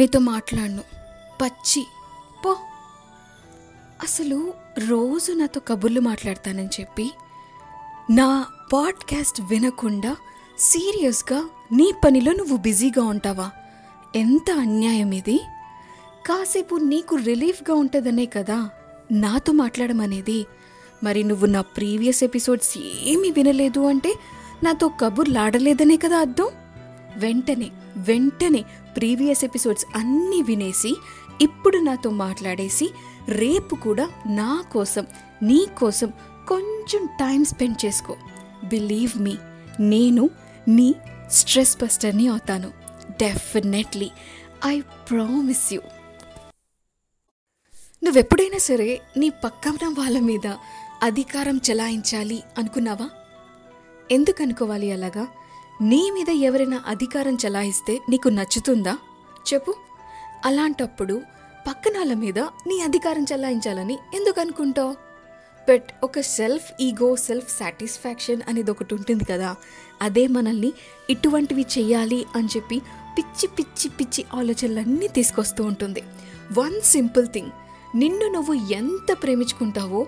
నీతో మాట్లాడను. పచ్చి. పో. అసలు రోజు నాతో కబుర్లు మాట్లాడతానని చెప్పి నా పాడ్కాస్ట్ వినకుండా సీరియస్గా నీ పనిలో నువ్వు బిజీగా ఉంటావా? ఎంత అన్యాయం ఇది. కాసేపు నీకు రిలీఫ్గా ఉంటుందనే కదా నాతో మాట్లాడమనేది. మరి నువ్వు నా ప్రీవియస్ ఎపిసోడ్స్ ఏమీ వినలేదు అంటే నాతో కబుర్లాడలేదనే కదా అర్థం? వెంటనే వెంటనే ప్రీవియస్ ఎపిసోడ్స్ అన్నీ వినేసి ఇప్పుడు నాతో మాట్లాడేసి రేపు కూడా నా కోసం నీ కోసం కొంచెం టైం స్పెండ్ చేసుకో. బిలీవ్ మీ నేను నీ స్ట్రెస్ బస్టర్ని అవుతాను. డెఫినెట్లీ. I promise you. నువ్వెప్పుడైనా సరే నీ పక్కన వాళ్ళ మీద అధికారం చెలాయించాలి అనుకున్నావా? ఎందుకు అనుకోవాలి అలాగా? నీ మీద ఎవరైనా అధికారం చెలాయిస్తే నీకు నచ్చుతుందా? చెప్పు. అలాంటప్పుడు పక్కనాల మీద నీ అధికారం చెలాయించాలని ఎందుకు అనుకుంటావు? బట్ ఒక సెల్ఫ్ ఈగో సెల్ఫ్ సాటిస్ఫాక్షన్ అనేది ఒకటి ఉంటుంది కదా. అదే మనల్ని ఇటువంటివి చెయ్యాలి అని చెప్పి పిచ్చి పిచ్చి పిచ్చి ఆలోచనలన్నీ తీసుకొస్తూ ఉంటుంది. వన్ సింపుల్ థింగ్ నిన్ను నువ్వు ఎంత ప్రేమించుకుంటావో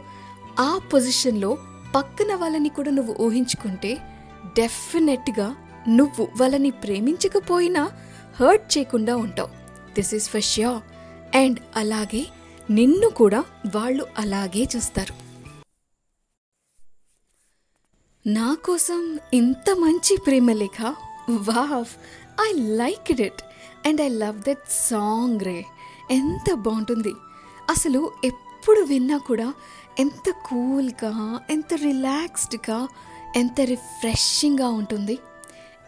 ఆ పొజిషన్లో పక్కన వాళ్ళని కూడా నువ్వు ఊహించుకుంటే డెఫినెట్గా నువ్వు వాళ్ళని ప్రేమించకపోయినా హర్ట్ చేయకుండా ఉంటావు. This is for sure and అలాగే నిన్ను కూడా వాళ్ళు అలాగే చూస్తారు. నా కోసం ఇంత మంచి ప్రేమ లేఖ. Wow I like it and I love that song రే ఎంత బాగుంటుంది. అసలు ఎప్పుడు విన్నా కూడా ఎంత కూల్గా ఎంత రిలాక్స్డ్గా ఎంత రిఫ్రెషింగ్గా ఉంటుంది.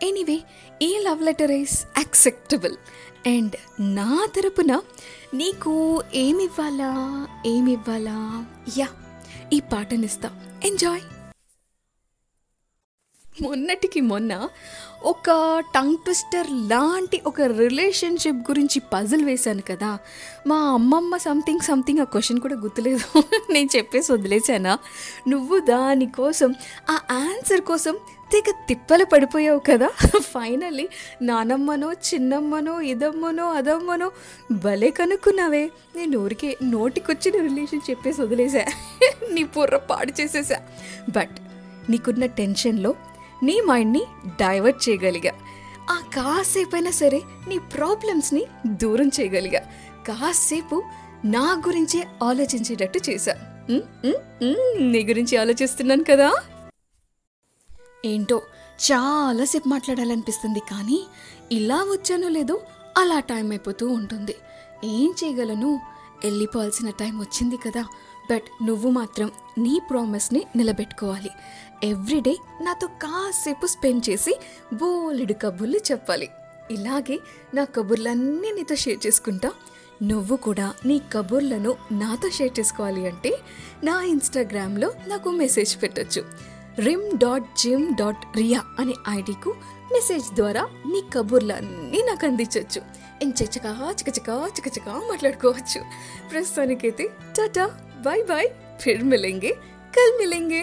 ఎనీవే ఈ love letter is acceptable and నా తరపున నీకు ఏమివ్వాలా? ఏమివ్వాలా? యా ఈ పాటనిస్తా. ఎంజాయ్ మొన్నటికి మొన్న ఒక టంగ్ ట్విస్టర్ లాంటి ఒక రిలేషన్షిప్ గురించి పజిల్ వేశాను కదా. మా అమ్మమ్మ సంథింగ్ సంథింగ్ ఆ క్వశ్చన్ కూడా గుర్తులేదు. నేను చెప్పేసి వదిలేశానా? నువ్వు దానికోసం ఆ ఆన్సర్ కోసం తెగ తిప్పలు పడిపోయావు కదా. ఫైనల్లీ నానమ్మనో చిన్నమ్మనో ఇదమ్మనో అదమ్మనో భలే కనుక్కున్నావే. నేను ఊరికే నోటికొచ్చిన రిలేషన్ చెప్పేసి వదిలేసా నీ బుర్ర పాడు చేసేసా బట్ నీకున్న టెన్షన్లో నీ మైండ్ని డైవర్ట్ చేయగలిగా. ఆ కాసేపైనా సరే నీ ప్రాబ్లమ్స్ని దూరం చేయగలిగా. కాసేపు నా గురించే ఆలోచించేటట్టు చేశా. నీ గురించి ఆలోచిస్తున్నాను కదా? ఏంటో చాలాసేపు మాట్లాడాలనిపిస్తుంది కానీ ఇలా వచ్చానో లేదో అలా టైం అయిపోతూ ఉంటుంది. ఏం చేయగలను? వెళ్ళిపోవాల్సిన టైం వచ్చింది కదా. బట్ నువ్వు మాత్రం నీ ప్రామిస్ని నిలబెట్టుకోవాలి. ఎవ్రీడే నాతో కాసేపు స్పెండ్ చేసి బోలెడు కబుర్లు చెప్పాలి. ఇలాగే నా కబుర్లన్నీ నీతో షేర్ చేసుకుంటా. నువ్వు కూడా నీ కబుర్లను నాతో షేర్ చేసుకోవాలి అంటే నా ఇన్స్టాగ్రామ్లో నాకు మెసేజ్ పెట్టొచ్చు. Rim dot gym dot Riya అనే ఐడికు మెసేజ్ ద్వారా నీ కబుర్లన్నీ నాకు అందించవచ్చు ఎంచచ్చకా చికచకా చికచకా మాట్లాడుకోవచ్చు. ప్రస్తుతానికైతే టాటా. बाय बाय फिर मिलेंगे कल मिलेंगे।